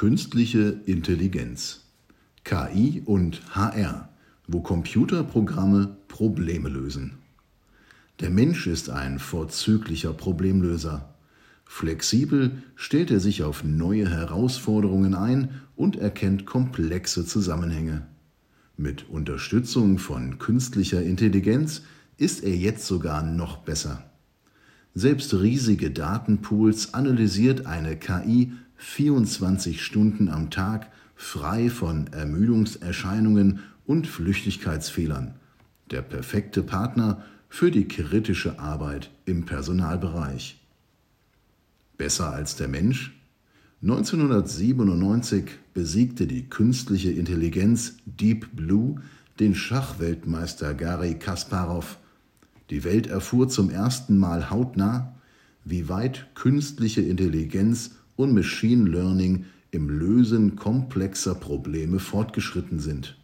Künstliche Intelligenz KI und HR, wo Computerprogramme Probleme lösen. Der Mensch ist ein vorzüglicher Problemlöser. Flexibel stellt er sich auf neue Herausforderungen ein und erkennt komplexe Zusammenhänge. Mit Unterstützung von künstlicher Intelligenz ist er jetzt sogar noch besser. Selbst riesige Datenpools analysiert eine KI 24 Stunden am Tag frei von Ermüdungserscheinungen und Flüchtigkeitsfehlern. Der perfekte Partner für die kritische Arbeit im Personalbereich. Besser als der Mensch? 1997 besiegte die künstliche Intelligenz Deep Blue den Schachweltmeister Garry Kasparov die Welt erfuhr zum ersten Mal hautnah, wie weit künstliche Intelligenz und Machine Learning im Lösen komplexer Probleme fortgeschritten sind.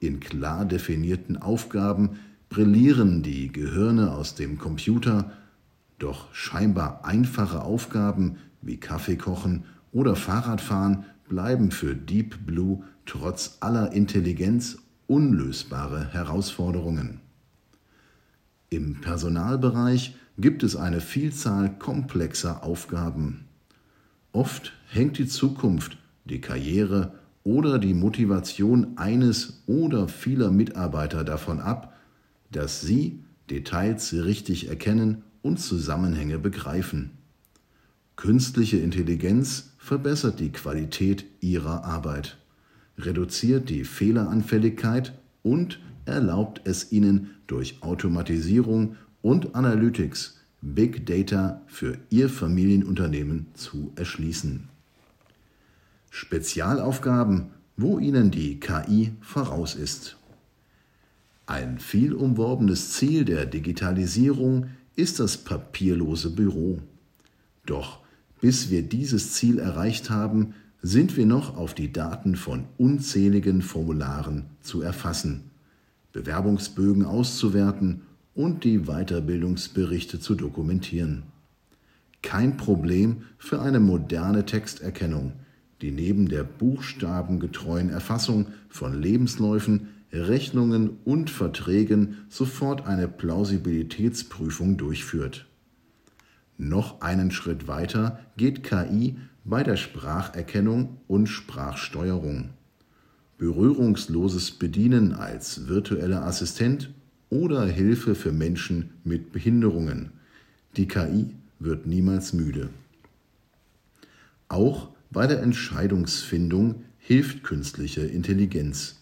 In klar definierten Aufgaben brillieren die Gehirne aus dem Computer, doch scheinbar einfache Aufgaben wie Kaffee kochen oder Fahrradfahren bleiben für Deep Blue trotz aller Intelligenz unlösbare Herausforderungen. Im Personalbereich gibt es eine Vielzahl komplexer Aufgaben. Oft hängt die Zukunft, die Karriere oder die Motivation eines oder vieler Mitarbeiter davon ab, dass sie Details richtig erkennen und Zusammenhänge begreifen. Künstliche Intelligenz verbessert die Qualität ihrer Arbeit, reduziert die Fehleranfälligkeit und erlaubt es ihnen durch Automatisierung und Analytics Big Data für ihr Familienunternehmen zu erschließen. Spezialaufgaben, wo ihnen die KI voraus ist. Ein viel umworbenes Ziel der Digitalisierung ist das papierlose Büro. Doch bis wir dieses Ziel erreicht haben, sind wir noch auf die Daten von unzähligen Formularen zu erfassen. Bewerbungsbögen auszuwerten und die Weiterbildungsberichte zu dokumentieren. Kein Problem für eine moderne Texterkennung, die neben der buchstabengetreuen Erfassung von Lebensläufen, Rechnungen und Verträgen sofort eine Plausibilitätsprüfung durchführt. Noch einen Schritt weiter geht KI bei der Spracherkennung und Sprachsteuerung berührungsloses Bedienen als virtueller Assistent oder Hilfe für Menschen mit Behinderungen. Die KI wird niemals müde. Auch bei der Entscheidungsfindung hilft künstliche Intelligenz.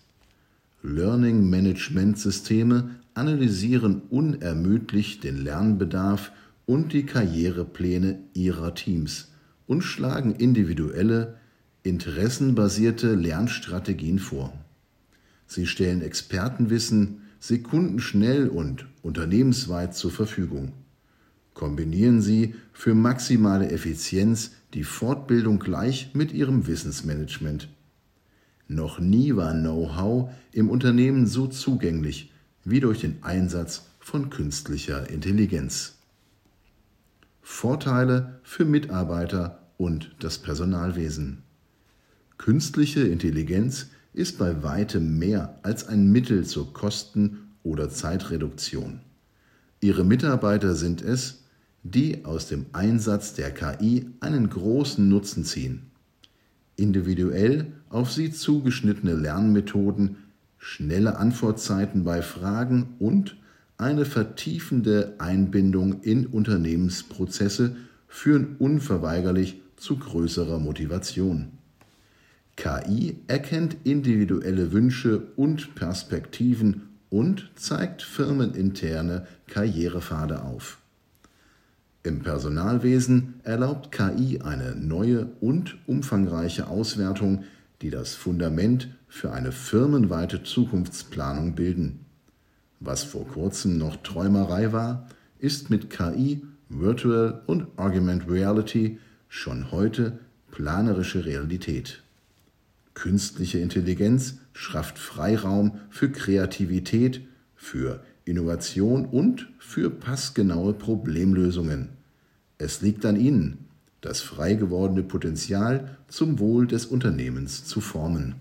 Learning Management Systeme analysieren unermüdlich den Lernbedarf und die Karrierepläne ihrer Teams und schlagen individuelle, interessenbasierte Lernstrategien vor. Sie stellen Expertenwissen sekundenschnell und unternehmensweit zur Verfügung. Kombinieren Sie für maximale Effizienz die Fortbildung gleich mit Ihrem Wissensmanagement. Noch nie war Know-how im Unternehmen so zugänglich wie durch den Einsatz von künstlicher Intelligenz. Vorteile für Mitarbeiter und das Personalwesen. Künstliche Intelligenz ist bei weitem mehr als ein Mittel zur Kosten- oder Zeitreduktion. Ihre Mitarbeiter sind es, die aus dem Einsatz der KI einen großen Nutzen ziehen. Individuell auf sie zugeschnittene Lernmethoden, schnelle Antwortzeiten bei Fragen und eine vertiefende Einbindung in Unternehmensprozesse führen unverweigerlich zu größerer Motivation. KI erkennt individuelle Wünsche und Perspektiven und zeigt firmeninterne Karrierepfade auf. Im Personalwesen erlaubt KI eine neue und umfangreiche Auswertung, die das Fundament für eine firmenweite Zukunftsplanung bilden. Was vor kurzem noch Träumerei war, ist mit KI, Virtual und Augmented Reality schon heute planerische Realität. Künstliche Intelligenz schafft Freiraum für Kreativität, für Innovation und für passgenaue Problemlösungen. Es liegt an Ihnen, das frei gewordene Potenzial zum Wohl des Unternehmens zu formen.